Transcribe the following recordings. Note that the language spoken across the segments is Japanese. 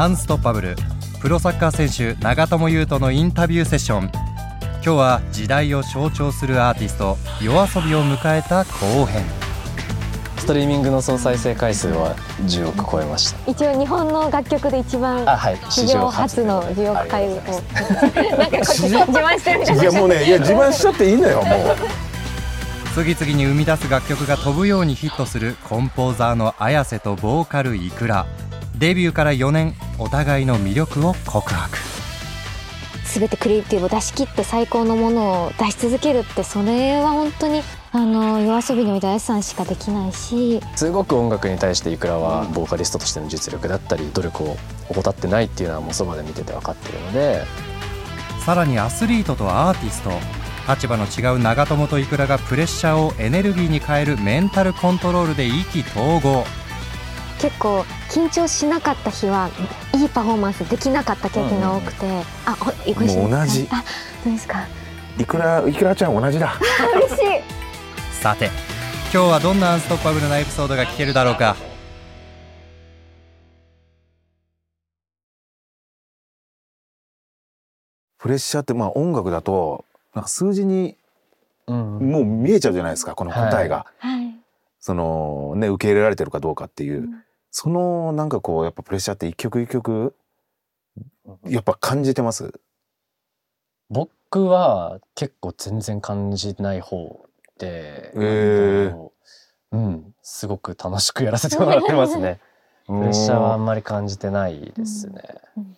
アンストッパブル。プロサッカー選手長友佑都のインタビューセッション。今日は時代を象徴するアーティスト yoasobi を迎えた後編。ストリーミングの総再生回数は10億超えました。一応日本の楽曲で一番あはい。史上初の10億回を。なんかこっち自慢してるみたいな。いやもうねいや自慢しちゃっていいのよもう。次々に生み出す楽曲が飛ぶようにヒットするコンポーザーの綾瀬とボーカルイクラデビューから4年お互いの魅力を告白。全てクリエイティブを出し切って最高のものを出し続けるってそれは本当にあの夜遊びにおいてあやさんしかできないし。すごく音楽に対していくらはボーカリストとしての実力だったり努力を怠ってないっていうのはもうそばで見てて分かってるので。さらにアスリートとアーティスト立場の違う長友とイクラがプレッシャーをエネルギーに変えるメンタルコントロールで意気投合結構緊張しなかった日はいいパフォーマンスできなかった経験が多くて、あほご一緒にもう同じ。あどうですか？いくらいくらちゃん同じだ。嬉しい。さて今日はどんなアンストッパブルなエピソードが聞けるだろうか？プレッシャーってまあ音楽だとなんか数字にうんもう見えちゃうじゃないですかこの答えが、はい。そのね受け入れられてるかどうかっていう、うんそのなんかこうやっぱプレッシャーって一曲一曲やっぱ感じてます？僕は結構全然感じない方で、へー。うんすごく楽しくやらせてもらってますね。プレッシャーはあんまり感じてないですね、うん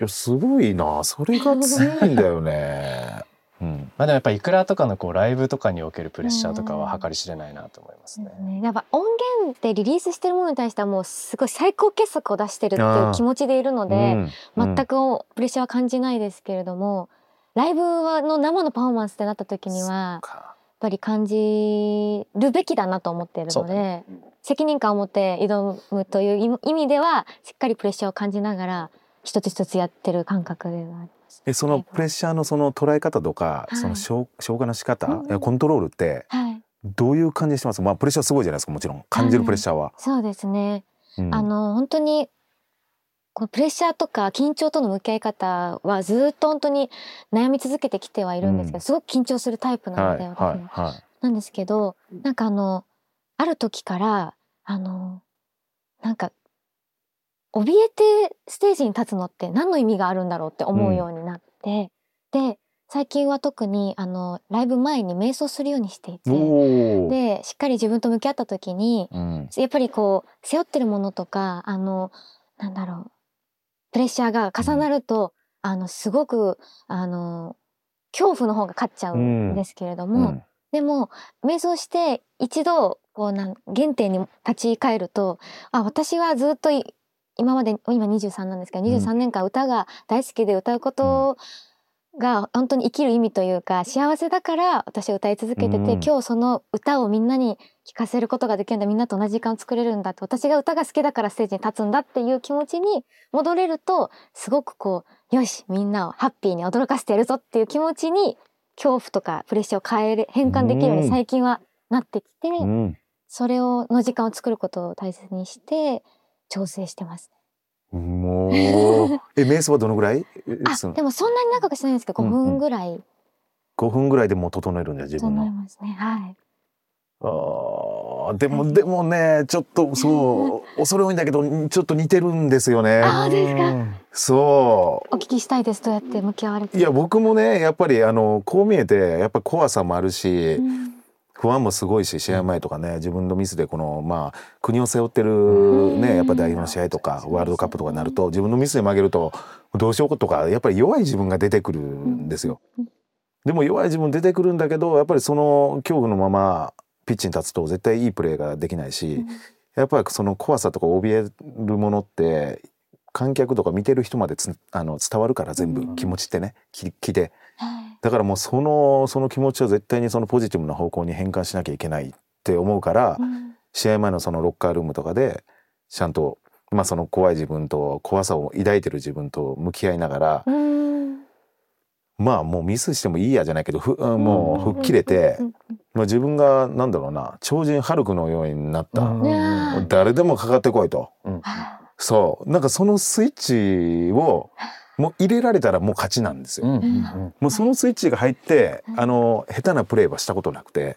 いやすごいな。それが強いんだよね。うん、まあでもやっぱいくらとかのこうライブとかにおけるプレッシャーとかは計り知れないなと思いますね。ね、やっぱ音源でリリースしてるものに対してはもうすごい最高傑作を出してるっていう気持ちでいるので、全くプレッシャーは感じないですけれども、ライブの生のパフォーマンスってなった時にはやっぱり感じるべきだなと思っているので、責任感を持って挑むという意味ではしっかりプレッシャーを感じながら一つ一つやってる感覚ではありえそのプレッシャーのその捉え方とか、はい。その消消化の仕方、うんうん。コントロールってはい、どういう感じしてますまあプレッシャーすごいじゃないですかもちろん。感じるプレッシャーは。そうですね。うん。あの本当にこのプレッシャーとか緊張との向き合い方はずっと本当に悩み続けてきてはいるんですけど、うん。すごく緊張するタイプなはいので、私もは。いはい。なんですけどなんかあのある時からあのなんか怯えてステージに立つのって何の意味があるんだろうって思うようになって、で最近は特にあのライブ前に瞑想するようにしていて。でしっかり自分と向き合った時にうん。やっぱりこう背負ってるものとかあのなんだろうプレッシャーが重なると、あのすごくあの恐怖の方が勝っちゃうんですけれども、うん。でも瞑想して一度こうなん原点に立ち返るとあ私はずっとい今まで今23なんですけどうん。23年間歌が大好きで歌うことが本当に生きる意味というか幸せだから私は歌い続けてて、うん。今日その歌をみんなに聴かせることができるんだ。みんなと同じ時間を作れるんだって私が歌が好きだからステージに立つんだっていう気持ちに戻れるとすごくこうよしみんなをハッピーに驚かせてやるぞっていう気持ちに恐怖とかプレッシャーを変える変換できるよううん。に最近はなってきて、うん。それをの時間を作ることを大切にして調整してます。もう え瞑想はどのぐらい？あでもそんなに長くしないんですけど5うんうん分ぐらい5分ぐらいでもう整えるんだ自分のと思い。ますね。はい。あーでもでもねちょっとそう 恐れ多いんだけどちょっと似てるんですよね。あですか。そお聞きしたいです。どうやって向き合われて。ういや僕もねやっぱりあのこう見えてやっぱ怖さもあるし、うん不安もすごいし試合前とかね自分のミスでこのまあ国を背負ってるうん。ねやっぱ代表の試合とかワールドカップとかになると自分のミスで負けるとどうしようとかやっぱり弱い自分が出てくるんですよ。うん。でも弱い自分出てくるんだけどやっぱりその恐怖のままピッチに立つと絶対いいプレーができないしやっぱりその怖さとか怯えるものって観客とか見てる人までつあの伝わるから全部。気持ちってね気気ではいだからもうそのその気持ちを絶対にそのポジティブな方向に変換しなきゃいけないって思うから、うん。試合前のそのロッカールームとかでちゃんと、まあ、その怖い自分と怖さを抱いてる自分と向き合いながら、うん。まあもうミスしてもいいやじゃないけどふうんもう吹っ切れて、うん。まあ、自分がなんだろうな超人ハルクのようになった、うん。ね誰でもかかってこいと。そう。なんかそのスイッチをもう入れられたらもう勝ちなんですよ。うんうんもうそのスイッチが入ってあの下手なプレーはしたことなくて。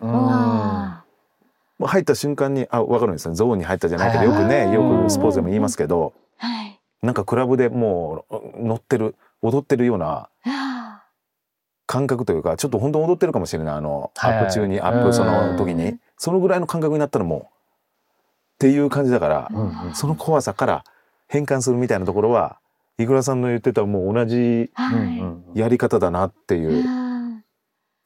もう入った瞬間にあ分かるんですねゾーンに入ったじゃないけどよくねはい。よくスポーツでも言いますけどーはい。なんかクラブでもう乗ってる踊ってるようなあ感覚というかちょっと本当に踊ってるかもしれない。あのアはいップ中にアップその時に。そのぐらいの感覚になったらもうっていう感じだからーうんうん。その怖さから変換するみたいなところはイクラさんの言ってたもう同じやり方だなっていう。あー。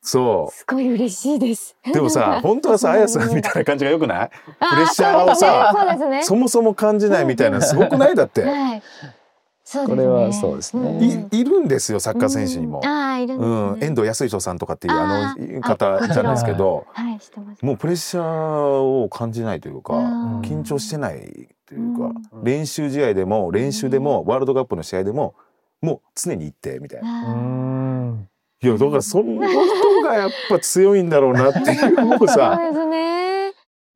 そすごい嬉しいです。うでもさ本当はさあやさんみたいな感じがよくない？あプレッシャーをさそうですね。そもそも感じないみたいなすごくないだって。はい。ね。これはそうですね。んいいるんですよサッカー選手にも。うん。ああいるね。うん、遠藤康人さんとかっていうあの方じゃないですけど。はい。もうプレッシャーを感じないというかうん。緊張してないというかうん練習試合でも練習でもワールドカップの試合でももう常に行ってみたいな。いやだからその人がやっぱ強いんだろうなっていうもう そうさですね。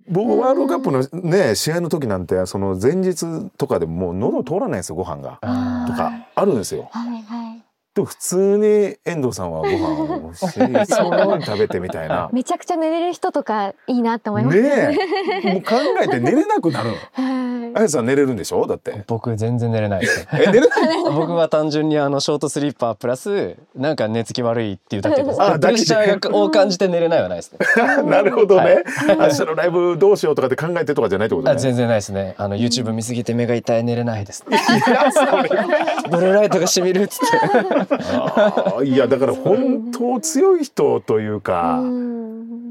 僕ワールドカップのね試合の時なんてその前日とかでももう喉通らないんですよご飯があとかあるんですよ。はいはい。でも普通に遠藤さんはご飯をし そのように食べてみたいな。めちゃくちゃ寝れる人とかいいなって思います。ねえもう考えて寝れなくなるの。はい。あやさん寝れるんでしょ？だって。僕全然寝れないです。ね え寝れない？僕は単純にあのショートスリーパープラスなんか寝つき悪いっていうだけです。あプレッシャーがを感じて寝れないはないですね。なるほどね、はい。明日のライブどうしようとかって考えてとかじゃないってことね。あ全然ないですね。あの YouTube 見すぎて目が痛い寝れないですいやそれブルーライトがしみるっつって。いやだから本当強い人というか、うん。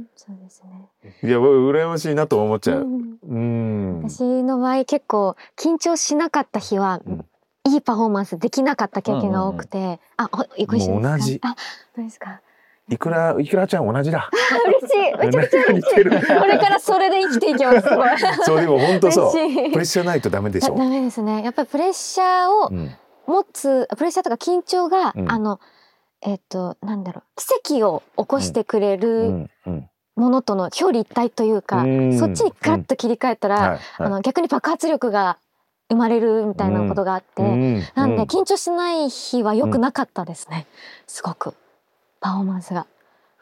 いや羨ましいなと思っちゃう。うんうん。私の場合結構緊張しなかった日は、うんいいパフォーマンスできなかった経験が多くて、あ、ほご一緒ですか？もう同じあ、どうですか？いくらいくらちゃん同じだ？嬉しい。めちゃくちゃ嬉しい。似てる？これからそれで生きていきます。そうでも本当そう。プレッシャーないとダメでしょ。だダメですね。やっぱりプレッシャーをうん持つ、プレッシャーとか緊張が、うんあの、えっ、と、なんだろう、奇跡を起こしてくれうるんうん。ものとの表裏一体というか、うん。そっちにガラッと切り替えたら、はい。あの逆に爆発力が生まれるみたいなことがあって、うん。なんでうん緊張しない日は良くなかったですね、すごく。パフォーマンスが。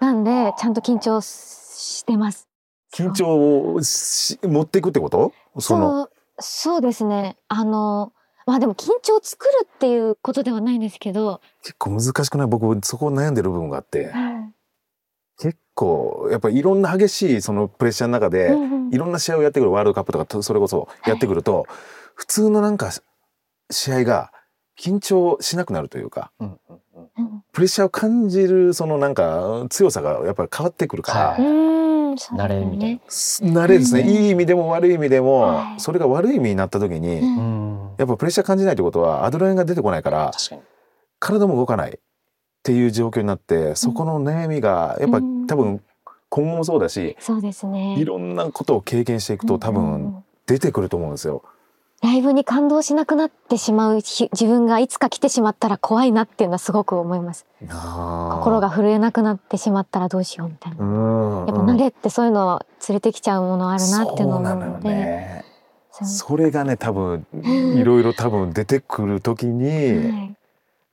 なんでちゃんと緊張してます。緊張をし持っていくってこと？その。そうそうですね。あのまあでも緊張を作るっていうことではないんですけど、結構難しくない？僕そこ悩んでる部分があって。はい。結構やっぱりいろんな激しいそのプレッシャーの中で、いろんな試合をやってくるワールドカップとかとそれこそやってくると、普通のなんか試合が緊張しなくなるというかプレッシャーを感じるそのなんか強さがやっぱり変わってくるから、慣れみたいね。す慣れですね、うん。いい意味でも悪い意味でも、はい。それが悪い意味になった時に、やっぱプレッシャー感じないってことはアドレナリンが出てこないから体も動かないっていう状況になってそこの悩みがやっぱ、うん多分今後もそうだしそうですね。いろんなことを経験していくと多分ん出てくると思うんですよ。ライブに感動しなくなってしまう日自分がいつか来てしまったら怖いなっていうのはすごく思います。心心が震えなくなってしまったらどうしようみたいな。うんやっぱ慣れってそういうのを連れてきちゃうものあるなっていうのを思うので。ね。それがね多分いろいろ多分出てくる時に はい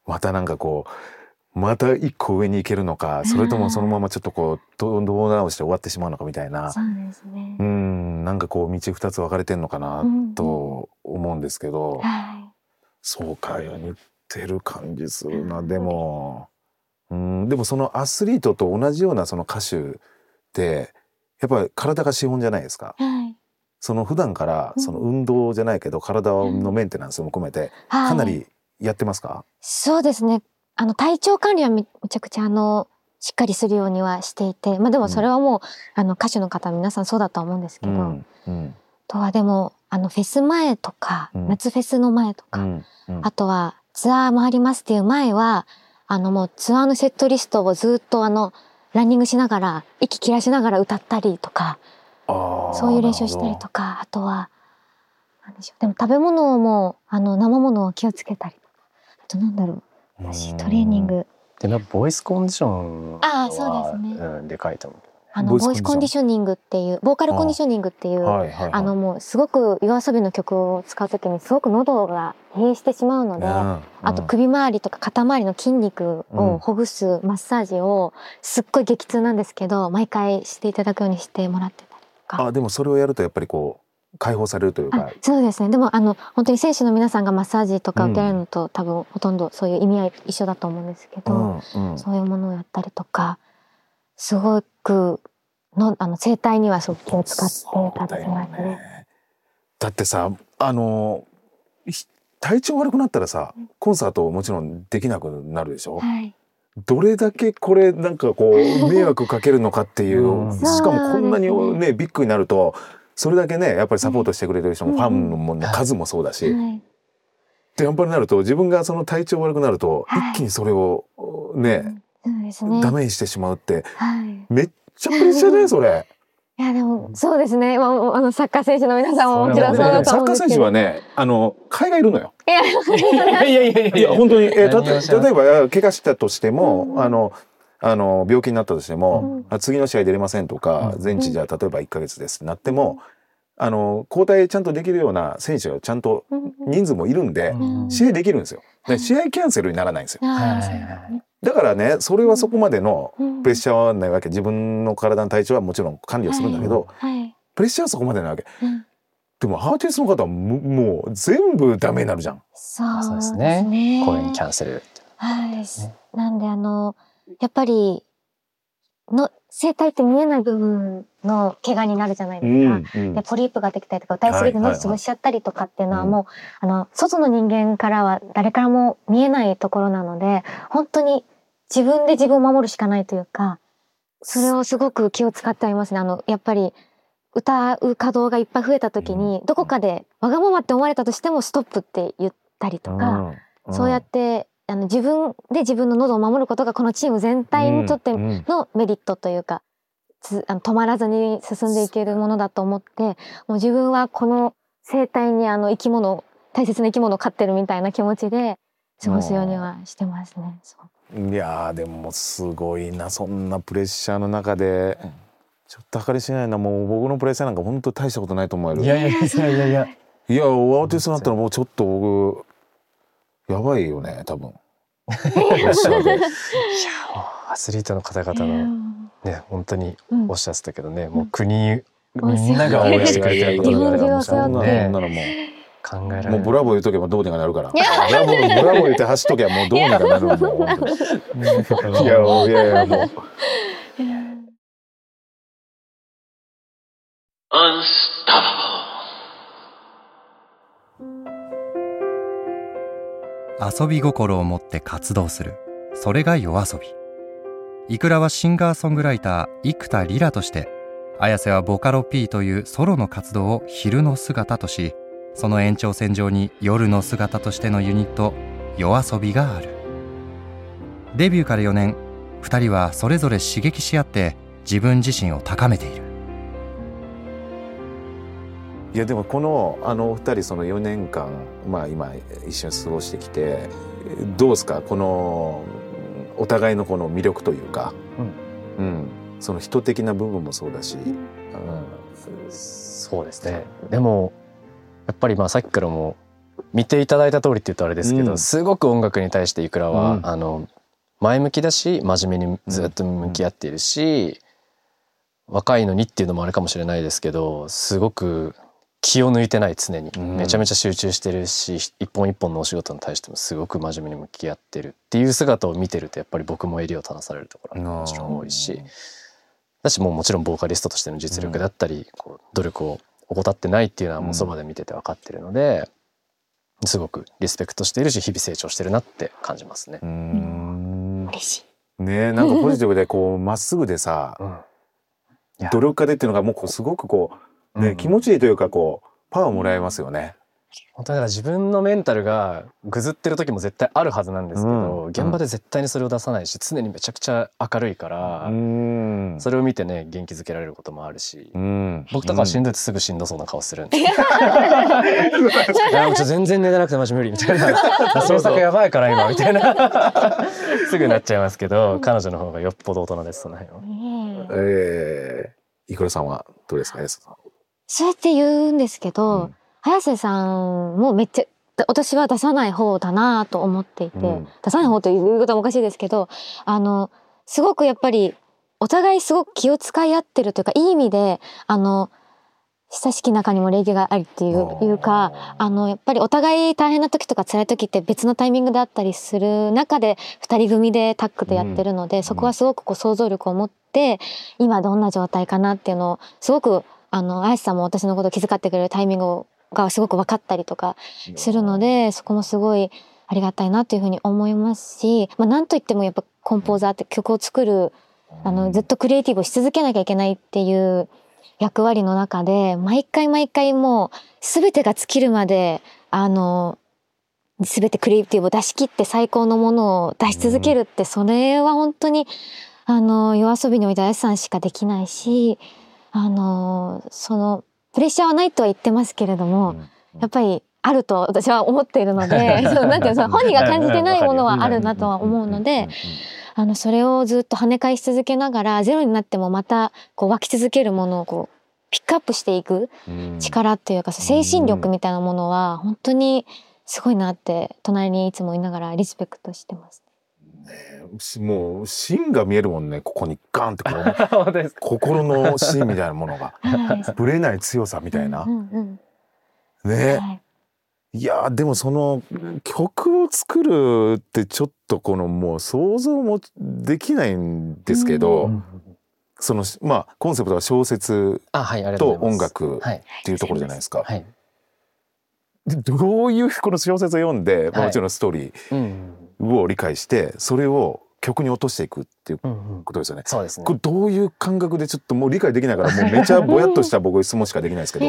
またなんかこうまた一個上に行けるのかそれともそのままちょっとこうどどう直して終わってしまうのかみたいなそうですねう。んなんかこう道二つ分かれてんのかなうんと思うんですけどはい。そうかよ似てる感じするなでもうんでもそのアスリートと同じようなその歌手ってやっぱり体が資本じゃないですか。はい。その普段からうんその運動じゃないけど体のメンテナンスも含めてはいかなりやってますか、そうですね。あの体調管理はめめちゃくちゃあのしっかりするようにはしていて、まあでもそれはもう、あの歌手の方皆さんそうだとは思うんですけど、うんうん。あとはでもあのフェス前とか、うん。夏フェスの前とか、あとはツアー回りますっていう前はあのもうツアーのセットリストをずっとあのランニングしながら息切らしながら歌ったりとかそういう練習をしたりとかあとはなんでしょう。でも食べ物もあの生ものを気をつけたりとかあとなんだろう私トレーニング。でもやっぱボイスコンディションはあーそうですね。うん、でかいと思う。あのボイスコンディショニングっていうボーカルコンディショニングっていうあ,、はいはいはい、のもうすごく夜遊びの曲を使う時にすごく喉が疲弊してしまうので、あと首周りとか肩周りの筋肉をほぐすマッサージをすっごい激痛なんですけど毎回していただくようにしてもらってたりとか。あでもそれをやるとやっぱりこう解放されるというか。そうですね。でもあの本当に選手の皆さんがマッサージとか受けられるのと、うん、多分ほとんどそういう意味合い一緒だと思うんですけど、うんうん、そういうものをやったりとかすごくのあの声帯には食器を使ってたりしますね。だってさあの体調悪くなったらさコンサートもちろんできなくなるでしょ、はい、どれだけこれなんかこう迷惑かけるのかっていう、しかもこんなにねビッグになるとそれだけねやっぱりサポートしてくれてる人もファンの数もそうだし。はい。でやっぱりなると自分がその体調悪くなると、一気にそれをね、ね、ダメにしてしまうって、はい、めっちゃプレッシャーだよ それ。いやでもそうですね、まあ、あのサッカー選手の皆さんももちろんそうだと思うんですけど。サッカー選手はねあの海外いるのよ。いやいやいやいやいや本当に。えた例えば怪我したとしても、うん、あのあの病気になったとしても、うん、次の試合出れませんとか、うん、全治じゃ例えば1か月ですってなっても、あの交代ちゃんとできるような選手がちゃんと人数もいるんで、試合できるんですよ。で試合キャンセルにならないんですよ。だからねそれはそこまでのプレッシャーはないわけ。自分の体の体調はもちろん管理をするんだけど、はい。はい、プレッシャーはそこまでないわけ、うん、でもアーティストの方はもう全部ダメになるじゃん。そうですね。公演キャンセル。はい、ね、なんであのやっぱりの声帯って見えない部分の怪我になるじゃないですか。うんうん、でポリープができたりとか歌いすぎて喉潰しちゃったりとかっていうのはもう、あの外の人間からは誰からも見えないところなので本当に自分で自分を守るしかないというかそれをすごく気を使ってありますね。あのやっぱり歌う稼働がいっぱい増えた時に、どこかでわがままって思われたとしてもストップって言ったりとか、そうやってあの自分で自分の喉を守ることがこのチーム全体にとってのメリットというか、つあの止まらずに進んでいけるものだと思ってもう自分はこの生態にあの生き物大切な生き物を飼ってるみたいな気持ちで過ごすようにはしてますね。いやでもすごいなそんなプレッシャーの中で。ちょっと計り知れないなもう僕のプレッシャーなんか本当大したことないと思えるいやいやいやいやいやいやアーティストになったらもうちょっと僕やばいよね多分。い。やアスリートの方々のね本当におっしゃってたけどね、うん、もう国みんなが応援してくれてることだから もうそんなのもう考えられない。もうブラボー言うとけばどうにかなるから。ブラボーブラボー言って走っとけばもうどうにかなる もういやいやいやもう。遊び心を持って活動する。それが夜遊び。イクラはシンガーソングライター生田リラとして綾瀬はボカロ P というソロの活動を昼の姿としその延長線上に夜の姿としてのユニット夜遊びがある。デビューから4年2人はそれぞれ刺激し合って自分自身を高めている。いやでもこのあのお二人その4年間まあ今一緒に過ごしてきてどうですか？このお互いのこの魅力というか、うん、うん、その人的な部分もそうだし、うん、そうですね。でもやっぱりまあさっきからも見ていただいた通りって言うとあれですけど、うん、すごく音楽に対していくらは、あの前向きだし真面目にずっと向き合っているし、若いのにっていうのもあれかもしれないですけどすごく気を抜いてない常に、めちゃめちゃ集中してるし一本一本のお仕事に対してもすごく真面目に向き合ってるっていう姿を見てるとやっぱり僕も襟を正されるところがもちろん多いしだしもうもちろんボーカリストとしての実力だったり、こう努力を怠ってないっていうのはもうそばで見てて分かってるので、すごくリスペクトしているし日々成長してるなって感じますね。嬉しい。ねなんかポジティブでこうまっすぐでさ、うん、努力家でっていうのがもうすごくこうね、気持ちいいというかこうパワーもらえますよね。本当だから自分のメンタルがぐずってる時も絶対あるはずなんですけど、うん現場で絶対にそれを出さないし常にめちゃくちゃ明るいから、うんそれを見てね元気づけられることもあるし、うん僕とかはしんどいとすぐしんどそうな顔するんで。いや、ち全然寝てなくてマジ無理みたいな。創作やばいから今みたいな。すぐなっちゃいますけど、彼女の方がよっぽど大人です、その辺は。ねええー、いくらさんはどうですか、エスさん。そうやって言うんですけど、うん。早瀬さんもめっちゃ私は出さない方だなと思っていて、うん。出さない方ということはおかしいですけどあのすごくやっぱりお互いすごく気を使い合ってるというかいい意味であの親しき中にも礼儀がありっていういうかあのやっぱりお互い大変な時とか辛い時って別のタイミングであったりする中で2人組でタッグでやってるので、そこはすごくこう想像力を持って今どんな状態かなっていうのをすごくあの綾瀬さんも私のことを気遣ってくれるタイミングがすごく分かったりとかするのでそこもすごいありがたいなというふうに思いますし、まあ、なんといってもやっぱコンポーザーって曲を作るあのずっとクリエイティブをし続けなきゃいけないっていう役割の中で毎回毎回もう全てが尽きるまであの全てクリエイティブを出し切って最高のものを出し続けるってそれは本当にあの夜遊びにおいてあやさんしかできないしあのそのプレッシャーはないとは言ってますけれども、やっぱりあると私は思っているので そうなんていうのその本人が感じてないものはあるなとは思うのであのそれをずっと跳ね返し続けながらゼロになってもまたこう湧き続けるものをこうピックアップしていく力っていうか精神力みたいなものは本当にすごいなって隣にいつもいながらリスペクトしてます。しもう芯が見えるもんねここにガンってこの 本当です心の芯みたいなものがはいぶれない強さみたいなう、んうんねはいいやでもその曲を作るってちょっとこのもう想像もできないんですけど、そのまあコンセプトは小説あ、はい、ありがと。音楽はい。っていうところじゃないですか。はい。でどういうこの小説を読んで、まあはいもちろんストーリうん。ーを理解してそれを曲に落としていくっていううんうん。ことですよね。そうですねこ。れどういう感覚でちょっともう理解できないから もうめちゃぼやっとした僕質問しかできないですけど。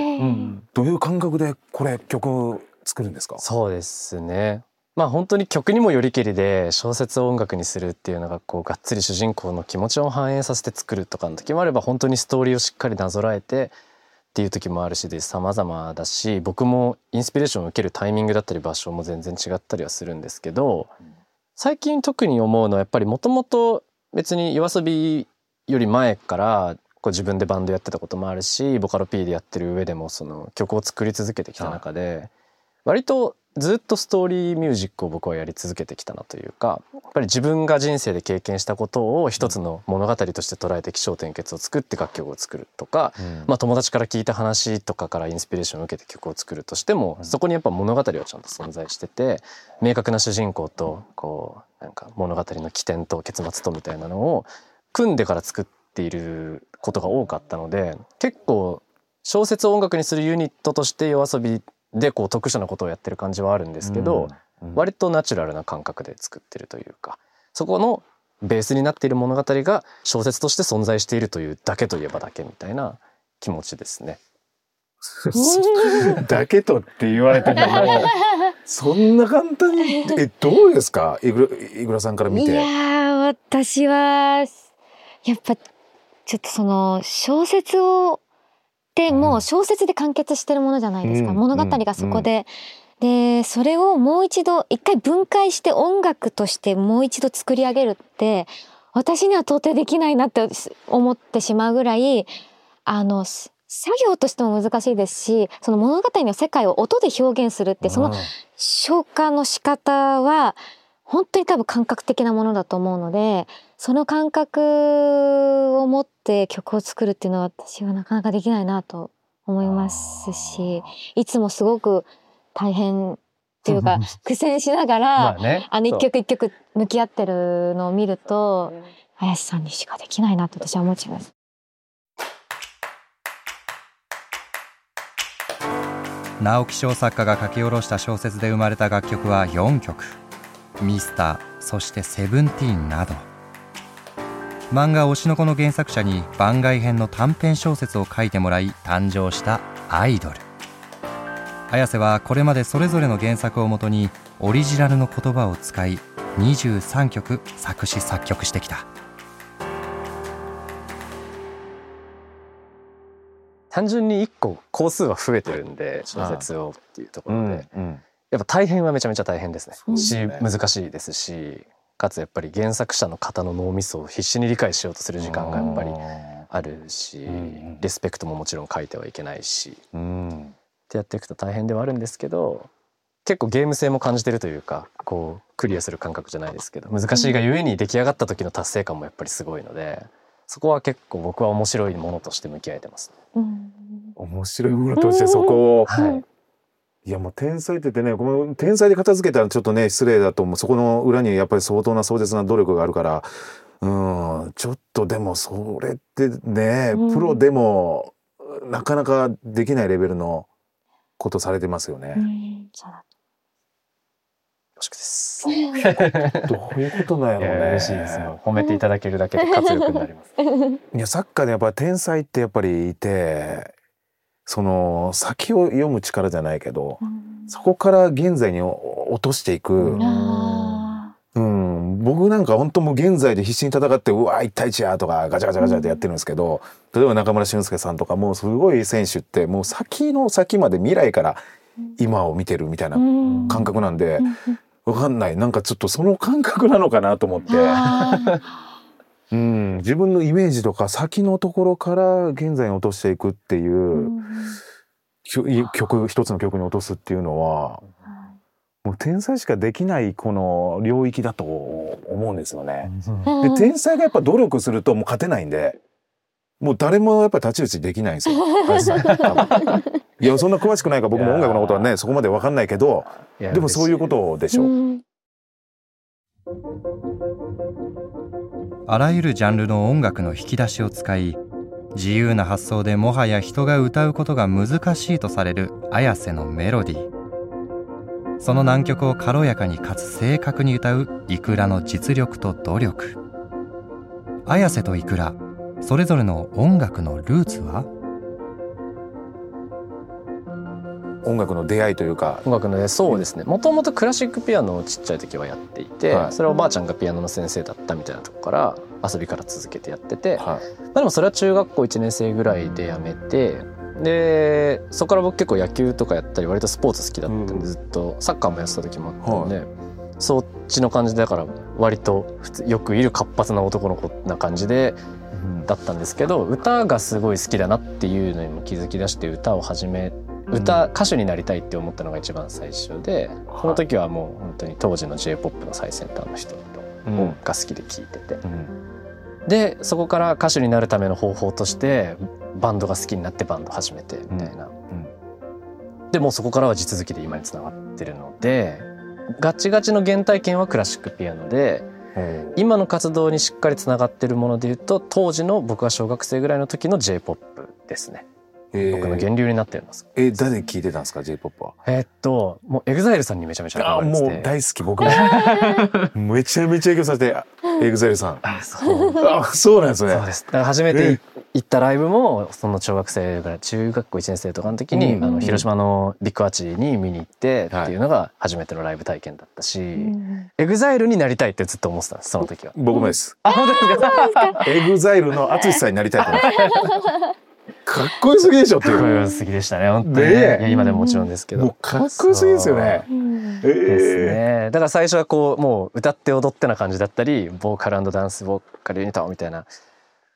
どういう感覚でこれ曲作るんですか？そうですね。まあ本当に曲にもよりけりで小説を音楽にするっていうのがこうがっつり主人公の気持ちを反映させて作るとかの時もあれば本当にストーリーをしっかりなぞらえてっていう時もあるしで様々だし僕もインスピレーションを受けるタイミングだったり場所も全然違ったりはするんですけど最近特に思うのはやっぱりもともと別に夜遊びより前からこう自分でバンドやってたこともあるしボカロ P でやってる上でもその曲を作り続けてきた中で割とずっとストーリーミュージックを僕はやり続けてきたなというかやっぱり自分が人生で経験したことを一つの物語として捉えて起承転結を作って楽曲を作るとか、まあ、友達から聞いた話とかからインスピレーションを受けて曲を作るとしてもそこにやっぱ物語はちゃんと存在してて明確な主人公とこうなんか物語の起点と結末とみたいなのを組んでから作っていることが多かったので結構小説を音楽にするユニットとして夜遊びでこう特殊なことをやってる感じはあるんですけど、割とナチュラルな感覚で作ってるというかそこのベースになっている物語が小説として存在しているというだけといえばだけみたいな気持ちですね。だけとって言われても そんな簡単に？えどうですか？いぐらいぐらさんから見いや私はやっぱちょっとその小説をでもう小説で完結してるものじゃないですか、うん。物語がそこで。でそれをもう一度一回分解して音楽としてもう一度作り上げるって私には到底できないなって思ってしまうぐらいあのす作業としても難しいですしその物語の世界を音で表現するってその消化の仕方は本当に多分感覚的なものだと思うのでその感覚を持って曲を作るっていうのは私はなかなかできないなと思いますしいつもすごく大変っていうか 苦戦しながら、ねあの一曲一曲向き合ってるのを見ると林さんにしかできないなって私は思っちゃいます。直木賞作家が書き下ろした小説で生まれた楽曲は4曲「ミスター」そして「セブンティーン」など。漫画「推しの子」の原作者に番外編の短編小説を書いてもらい誕生したアイドル。綾瀬はこれまでそれぞれの原作をもとにオリジナルの言葉を使い23曲作詞作曲してきた。単純に1個工数は増えてるんで小説をっていうところで、うんうんやっぱ大変はめちゃめちゃ大変ですね。すね。難しいですしかつやっぱり原作者の方の脳みそを必死に理解しようとする時間がやっぱりあるし、んリスペクトももちろん書いてはいけないし。っうん。てやっていくと大変ではあるんですけど結構ゲーム性も感じてるというかこうクリアする感覚じゃないですけど難しいがゆえに出来上がった時の達成感もやっぱりすごいのでそこは結構僕は面白いものとして向き合えてます、うん。面白いものとしてそこをはい、いやもう天才って言ってねこの天才で片付けたらちょっとね失礼だと思うそこの裏にやっぱり相当な壮絶な努力があるからうんちょっとでもそれってねうんプロでもなかなかできないレベルのことされてますよね。うんそうだよろしくです。どういうことなんやろうね。嬉しいですよ。褒めていただけるだけで活力になります。いやサッカーでやっぱり天才ってやっぱりいてその先を読む力じゃないけどそこから現在に落としていく、うん。僕なんか本当もう現在で必死に戦ってうわ一対一やとかガチャガチャガチャってやってるんですけど、例えば中村俊輔さんとかもうすごい選手ってもう先の先まで未来から今を見てるみたいなー感覚なんでうん。わかんない。なんかちょっとその感覚なのかなと思って、うん、自分のイメージとか先のところから現在に落としていくっていううん曲一つの曲に落とすっていうのはもう天才しかできないこの領域だと思うんですよね。で天才がやっぱ努力するともう勝てないんでもう誰もやっぱり太刀打ちできないんですよ。いやそんな詳しくないから僕も音楽のことはねそこまで分かんないけどでもそういうことでしょ。うんあらゆるジャンルの音楽の引き出しを使い自由な発想でもはや人が歌うことが難しいとされる綾瀬のメロディー。その難曲を軽やかにかつ正確に歌うイクラの実力と努力。綾瀬とイクラそれぞれの音楽のルーツは？音楽の出会いというか。音楽のねそうですね。もともとクラシックピアノをちっちゃい時はやっていて、はい。それはおばあちゃんがピアノの先生だったみたいなとこから遊びから続けてやってて、まはあ、でもそれは中学校1年生ぐらいでやめてでそこから僕結構野球とかやったり割とスポーツ好きだったんで、うん。ずっとサッカーもやってた時もあったんで、そっちの感じだから割と普通よくいる活発な男の子な感じでいだったんですけど歌がすごい好きだなっていうのにも気づき出して歌を始め歌、歌手になりたいって思ったのが一番最初でこの時はもう本当に当時の j p o p の最先端の人うんが好きで聴いてて、うん。でそこから歌手になるための方法としてバンドが好きになってバンド始めてみたいな、でもうそこからは地続きで今につながってるのでガチガチの原体験はクラシックピアノでう。ん今の活動にしっかりつながってるものでいうと当時の僕が小学生ぐらいの時の j p o p ですね。え僕の源流になってるんです、え誰聞いてたんですか J-POP は？えーっともう EXILE さんにめちゃめちゃあも憧れててう大好き僕も めちゃめちゃ影響されてエグザイルさん。あそうあそうなんですねそう。ですだから初めて行ったライブもその小学生ぐらい中学校1年生とかの時に、うんあの広島のビッグアーチに見に行ってはいっていうのが初めてのライブ体験だったし、うんエグザイルになりたいってずっと思ってたんですその時は。僕もです。あ本当ですかエグザイルの淳さんになりたいと思って。かっこよすぎでしょってかっこいう。よすぎでしたね本当にねいや今でももちろんですけど。もうかっこよすぎですよね。ですえね、だから最初はこうもう歌って踊ってな感じだったりボーカルダンスボーカルユニットみたいな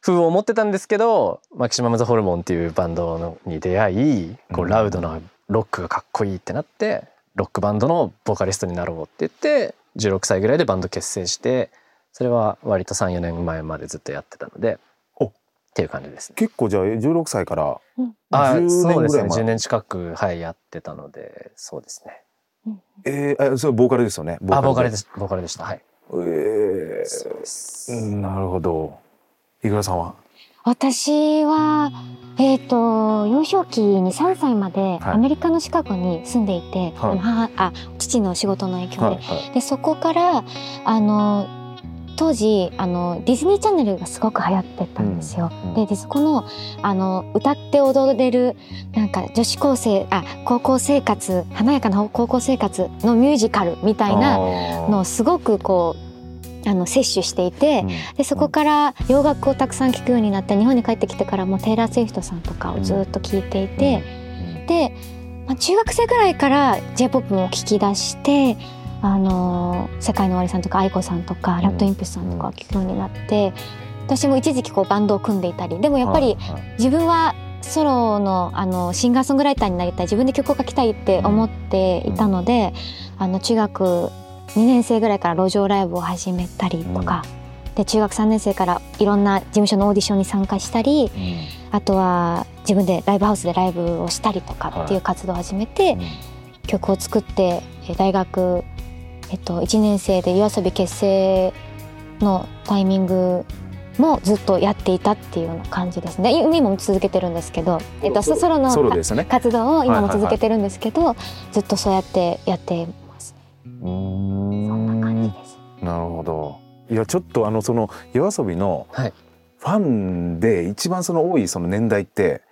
風を持ってたんですけどマキシマム・ザ・ホルモンっていうバンドのに出会いこううんラウドなロックがかっこいいってなってロックバンドのボーカリストになろうって言って16歳ぐらいでバンド結成してそれは割と34年前までずっとやってたのでおっていう感じですね。結構じゃあ16歳からあ10そうですね年ぐらい前10年近く、はい、やってたのでそうですね。えー、あそれボーカルですよね。あボーカルですすボーカルでしたはい。えそうですー、なるほど。井倉さんは？私は、えっ、と、幼少期に3歳まではいアメリカのシカゴに住んでいて、はいあの母あ父の仕事の影響で、はい。でそこからあの当時あのディズニーチャンネルがすごく流行ってたんですよ。うんうん。ででそこのあの歌って踊れるなんか女子高生あ高校生活華やかな高校生活のミュージカルみたいなのをすごくこうあの摂取していて、でそこから洋楽をたくさん聴くようになって日本に帰ってきてからもテイラー・スウィフトさんとかをずっと聴いていて、で、まあ、中学生ぐらいから j p o p も聴き出して。あの世界の終わりさんとか愛子さんとかラッドインプスさんとかを聴くようになって、私も一時期こうバンドを組んでいたりでもやっぱり自分はソロのあのシンガーソングライターになりたい自分で曲を書きたいって思っていたので、あの中学2年生ぐらいから路上ライブを始めたりとか、で中学3年生からいろんな事務所のオーディションに参加したり、あとは自分でライブハウスでライブをしたりとかっていう活動を始めて、曲を作ってえ大学、えっと、1年生で YOASOBI 結成のタイミングもずっとやっていたっていうような感じですね今も続けてるんんけど、えっと、ソロのソロですね。活動を今も続けてるんですけど、ずっとそうやってやってます。うーそんな感じんです。なるほど。いやちょっとあのその夜遊びのはいファンで一番その多いその年代って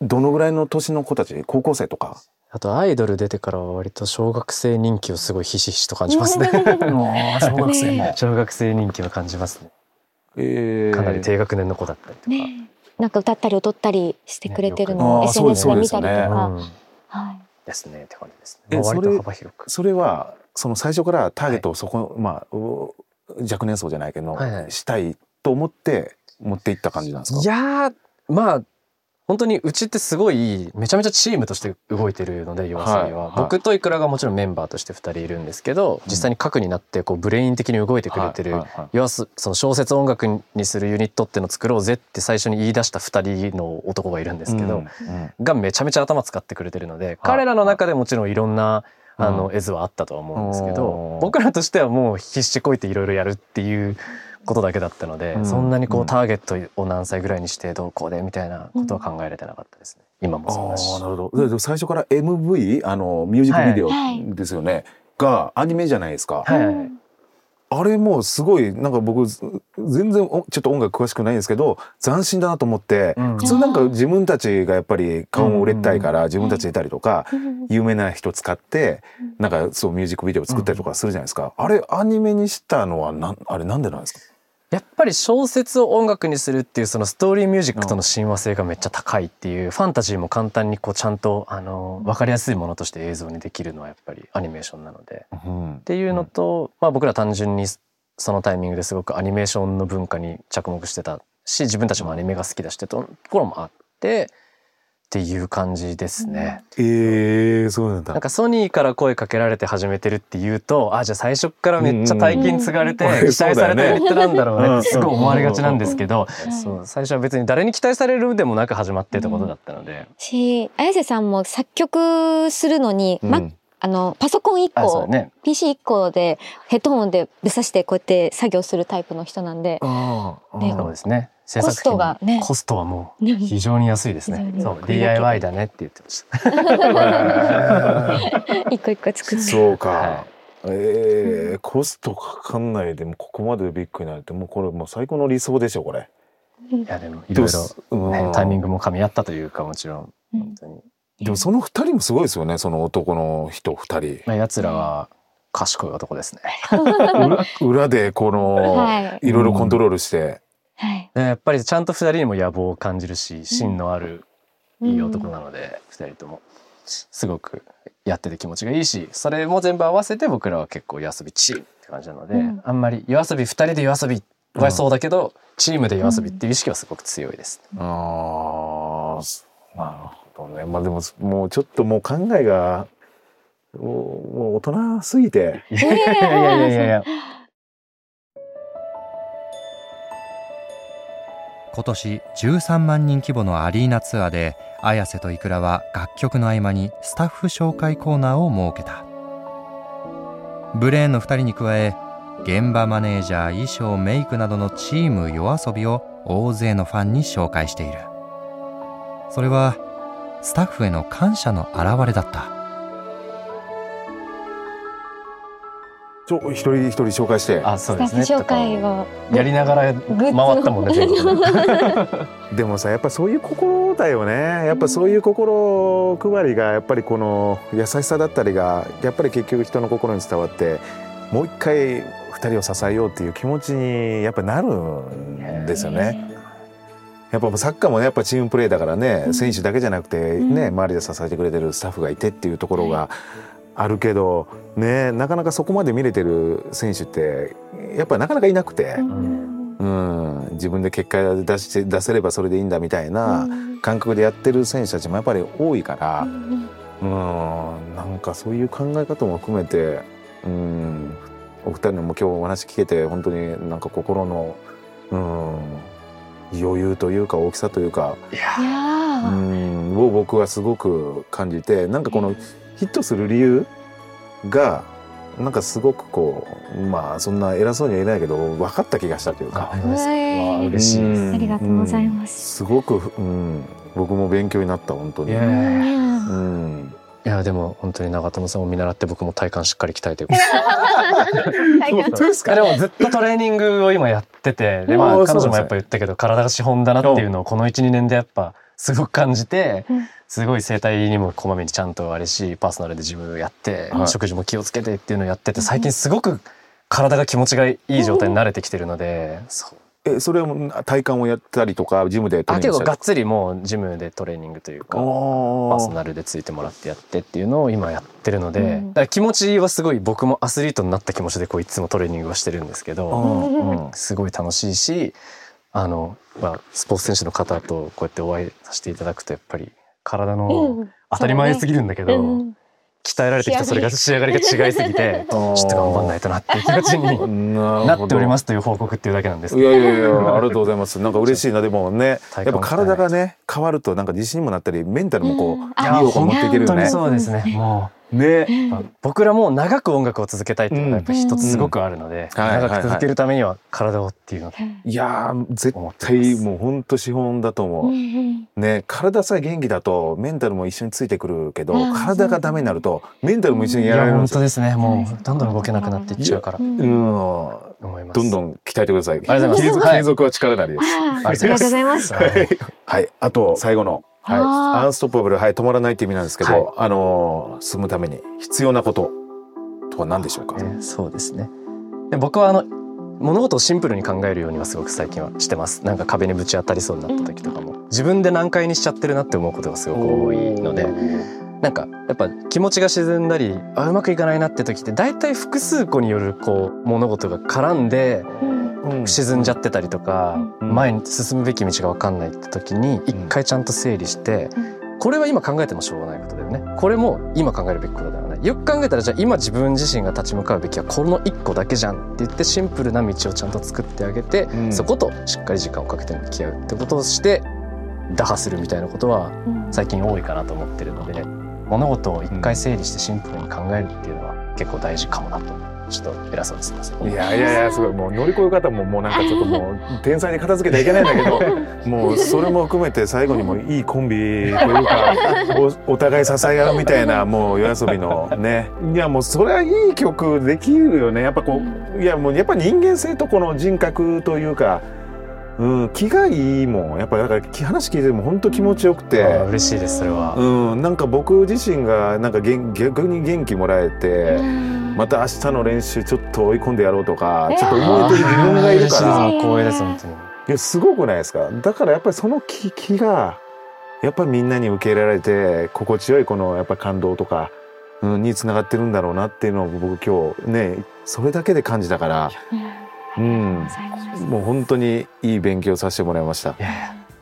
どのぐらいの年の子たち？高校生とか？あとアイドル出てからは割と小学生人気をすごいひしひしと感じますね。小学生も。小学生人気を感じますね。えー。かなり低学年の子だったりとか、ねなんか歌ったり踊ったりしてくれてるねのをよくあーそうです SNS で見たりとか、うん。はい、ですね。って感じですえね、まあ割とそれ幅広く。それはその最初からターゲットをそこ、まあう若年層じゃないけど、はいはい。したいと思って持っていった感じなんですか？いやーまあ本当にうちってすごいめちゃめちゃチームとして動いてるので夜遊びは、はい。僕とイクラがもちろんメンバーとして2人いるんですけど実際に核になってこうブレイン的に動いてくれてる、その小説音楽にするユニットってのを作ろうぜって最初に言い出した2人の男がいるんですけど、がめちゃめちゃ頭使ってくれてるので、彼らの中でもちろんいろんなあのうん。絵図はあったとは思うんですけおどー僕らとしてはもう必死こいていろいろやるっていうことだけだったので、うん。そんなにこううん。ターゲットを何歳ぐらいにしてどうこうでみたいなことは考えれてなかったですね、今もそうだし。なるほど。最初から MV あのミュージックビデオはい。ですよね、がアニメじゃないですか、はい、うん。あれもすごいなんか僕ず全然おちょっと音楽詳しくないんですけど斬新だなと思って、うん。普通なんか自分たちがやっぱり顔も売れたいから自分たちでいたりとか、有名な人使ってなんかそうミュージックビデオ作ったりとかするじゃないですか、あれアニメにしたのはなんあれなんでなんですか？やっぱり小説を音楽にするっていうそのストーリーミュージックとの親和性がめっちゃ高いっていうファンタジーも簡単にこうちゃんとあの分かりやすいものとして映像にできるのはやっぱりアニメーションなのでうん。っていうのと、まあ、僕ら単純にそのタイミングですごくアニメーションの文化に着目してたし自分たちもアニメが好きだしってところもあってっていう感じですね。えー、そうなんだ。なんかソニーから声かけられて始めてるっていうとあじゃあ最初からめっちゃ大金継がれて期待されたそうだよね。ユニットなんだろうね。ってすごい思われがちなんですけどうん。そう最初は別に誰に期待されるでもなく始まってたことだったので、し綾瀬さんも作曲するのに、うん。まあのパソコン1個、ね。PC1 個でヘッドホンでぶさしてこうやって作業するタイプの人なんで、ああー。そうですね制コストがね。コストはもうね 非常に安いですね。そう。DIY だねって言ってました。一個一個作って。そうか、はえーコストかかんないでもここまでビッグになるってもうこれもう最高の理想でしょこれ。いやでもいろいろ、うん。ね、タイミングも噛み合ったというかもちろんうん。本当に、でもその二人もすごいですよねその男の人二人。まあ、奴らは賢い男ですね。裏裏でこの、はい。いろいろコントロールして、はい。でやっぱりちゃんと二人にも野望を感じるし芯のあるいい男なので、二人とも。すごくやってて気持ちがいいしそれも全部合わせて僕らは結構夜遊びチームって感じなので、うん。あんまり夜遊び二人で夜遊びはそうだけど、チームで夜遊びっていう意識はすごく強いです。ああなるほどね。まあでももうちょっともう考えがもうもう大人すぎて。いやいやいやいや今年13万人規模のアリーナツアーで綾瀬とイクラは楽曲の合間にスタッフ紹介コーナーを設けた。ブレーンの2人に加え現場マネージャー衣装メイクなどのチーム夜遊びを大勢のファンに紹介している。それはスタッフへの感謝の表れだった。ちょ一人一人紹介して。あそうですね。紹介を。やりながら回ったもんね でもさやっぱそういう心だよね。やっぱそういう心配りがやっぱりこの優しさだったりがやっぱり結局人の心に伝わってもう一回二人を支えようっていう気持ちにやっぱなるんですよね。やっぱサッカーもねやっぱチームプレーだからね、選手だけじゃなくてね、周りで支えてくれてるスタッフがいてっていうところがあるけどねなかなかそこまで見れてる選手ってやっぱりなかなかいなくて、うん、自分で結果出して出せればそれでいいんだみたいな感覚でやってる選手たちもやっぱり多いから、うん、なんかそういう考え方も含めて、うん、お二人のも今日お話聞けて本当になんか心の、うん、余裕というか大きさというか、いやうーん、を僕はすごく感じてなんかこのヒットする理由がなんかすごくこうまあそんな偉そうには言えないけど分かった気がしたというか。本当ですか。わあ嬉しいです。ん。ありがとうございます。すごく、うん、僕も勉強になった本当に。いやうんうん、いやでも本当に長友さんを見習って僕も体幹しっかり鍛えて 本当ですでもずっとトレーニングを今やっててでまあ彼女もやっぱ言ったけど体が資本だなっていうのをこの12年でやっぱすごく感じてうん。すごい整体にもこまめにちゃんとあれしパーソナルで自分やってはい。食事も気をつけてっていうのをやってて最近すごく体が気持ちがいい状態に慣れてきてるのでそう。えそれも体幹をやったりとかジムでトレあーニングしたり結構がっつりもうジムでトレーニングというかパおーソナルでついてもらってやってっていうのを今やってるので、うん。だから気持ちはすごい僕もアスリートになった気持ちでこういつもトレーニングはしてるんですけど、うん。うん、すごい楽しいしあの、まあ、スポーツ選手の方とこうやってお会いさせていただくとやっぱり体のうん。当たり前すぎるんだけど、うん鍛えられてきたそれが仕上がりが違いすぎて ちょっと頑張んないとなっていう気持ちに なっておりますすという報告っていうだけなんです。いけどやいやいやありがとうございます。なんか嬉しいな。でもねやっぱ体がね変わるとなんか自信にもなったりメンタルもこう、うん。いやいい方向持っていけるよね。そうですね。もねう、まあ僕らも長く音楽を続けたいっていうのがやっぱ一つすごくあるので、長く続けるためには体をっていうのいやー絶対もう本当資本だと思う、ね体さえ元気だとメンタルも一緒についてくるけど、うん。体がダメになるとメンタルも一緒にいやられるんですよ。当ですね。もうどんどん動けなくなっていっちゃうから。うん。うん、思います。どんどん鍛えてください。ありがとうございます。継続は力なりです。ありがとうございます。はい。はい、あと最後の、はい、アンストッパブル、はい、止まらないって意味なんですけど、はい。あのー進むために必要なこととは何でしょうか？ねそうですね。で僕はあの物事をシンプルに考えるようにはすごく最近はしてます。なんか壁にぶち当たりそうになった時とかも。自分で難解にしちゃってるなって思うことがすごく多いので。なんかやっぱ気持ちが沈んだりあうまくいかないなって時って大体複数個によるこう物事が絡んでうんうん沈んじゃってたりとかうん。前に進むべき道が分かんないって時に一回ちゃんと整理してうん。これは今考えてもしょうがないことだよね。これも今考えるべきことだよね。よく考えたらじゃあ今自分自身が立ち向かうべきはこの一個だけじゃんって言ってシンプルな道をちゃんと作ってあげて、うん。そことしっかり時間をかけて向き合うってことをして打破するみたいなことはうん。最近多いかなと思ってるので物事を一回整理してシンプルに考えるっていうのは結構大事かもなとちょっと偉そうですいやいやいやすごい。もう乗り越え方ももうなんかちょっともう 天才に片付けてはいけないんだけどもう それも含めて最後にもいいコンビというかおお互い支え合うみたいなもう夜遊びのね。いやもうそれはいい曲できるよね。やっぱこういやもうやっぱ人間性とこの人格というか、うん、気がいいもんやっぱだから話聞いてても本当気持ちよくて。嬉しいですそれは、うん、なんか僕自身がなんか元逆に元気もらえて、また明日の練習ちょっと追い込んでやろうとか、ちょっと思えてる自分がいる嬉しいです。から、光栄です本当に。やすごくないですか？だからやっぱりその気気がやっぱりみんなに受け入れられて心地よいこのやっぱ感動とか。うん、につながってるんだろうなっていうのを僕今日ねそれだけで感じたから、うん、もう本当にいい勉強させてもらいました。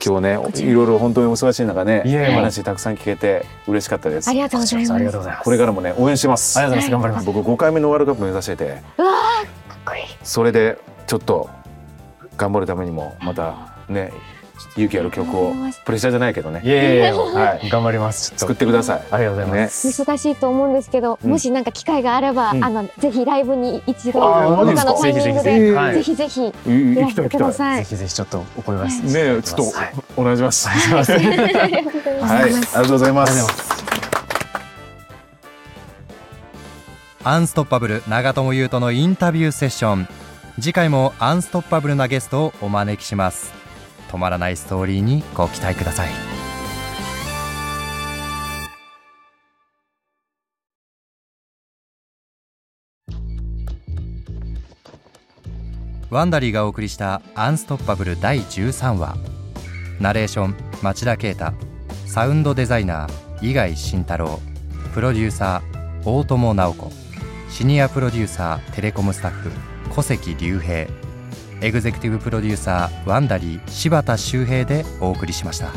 今日ねいろいろ本当にお忙しい中ねお話たくさん聞けて嬉しかったです。ありがとうございます。ありがとうございます。これからもね応援してます。ありがとうございます。頑張ります僕5回目のワールドカップ目指してて。うわーかっこいい。それでちょっと頑張るためにもまたね勇気ある曲をプレッシャーじゃないけどね。いやいやいやはい。頑張ります。作ってください。ありがとうございます、忙しいと思うんですけど、うん。もしなんか機会があれば、うん。あのぜひライブに一度あーどこか？のタイミングではい。ぜひぜひいらしてください。ぜひぜひちょっとお声がけねえちょっとはい。お願いします。はい。ありがとうござい。ます。ありがとうございまありがとうございますす。アンストッパブル長友佑都のインタビューセッション。次回もアンストッパブルなゲストをお招きします止まらないストーリーにご期待ください。ワンダリーがお送りした「アンストッパブル」第13話。ナレーション町田啓太。サウンドデザイナー伊貝慎太郎。プロデューサー大友直子。シニアプロデューサーテレコムスタッフ小関隆平。エグゼクティブプロデューサーワンダリー柴田修平でお送りしました。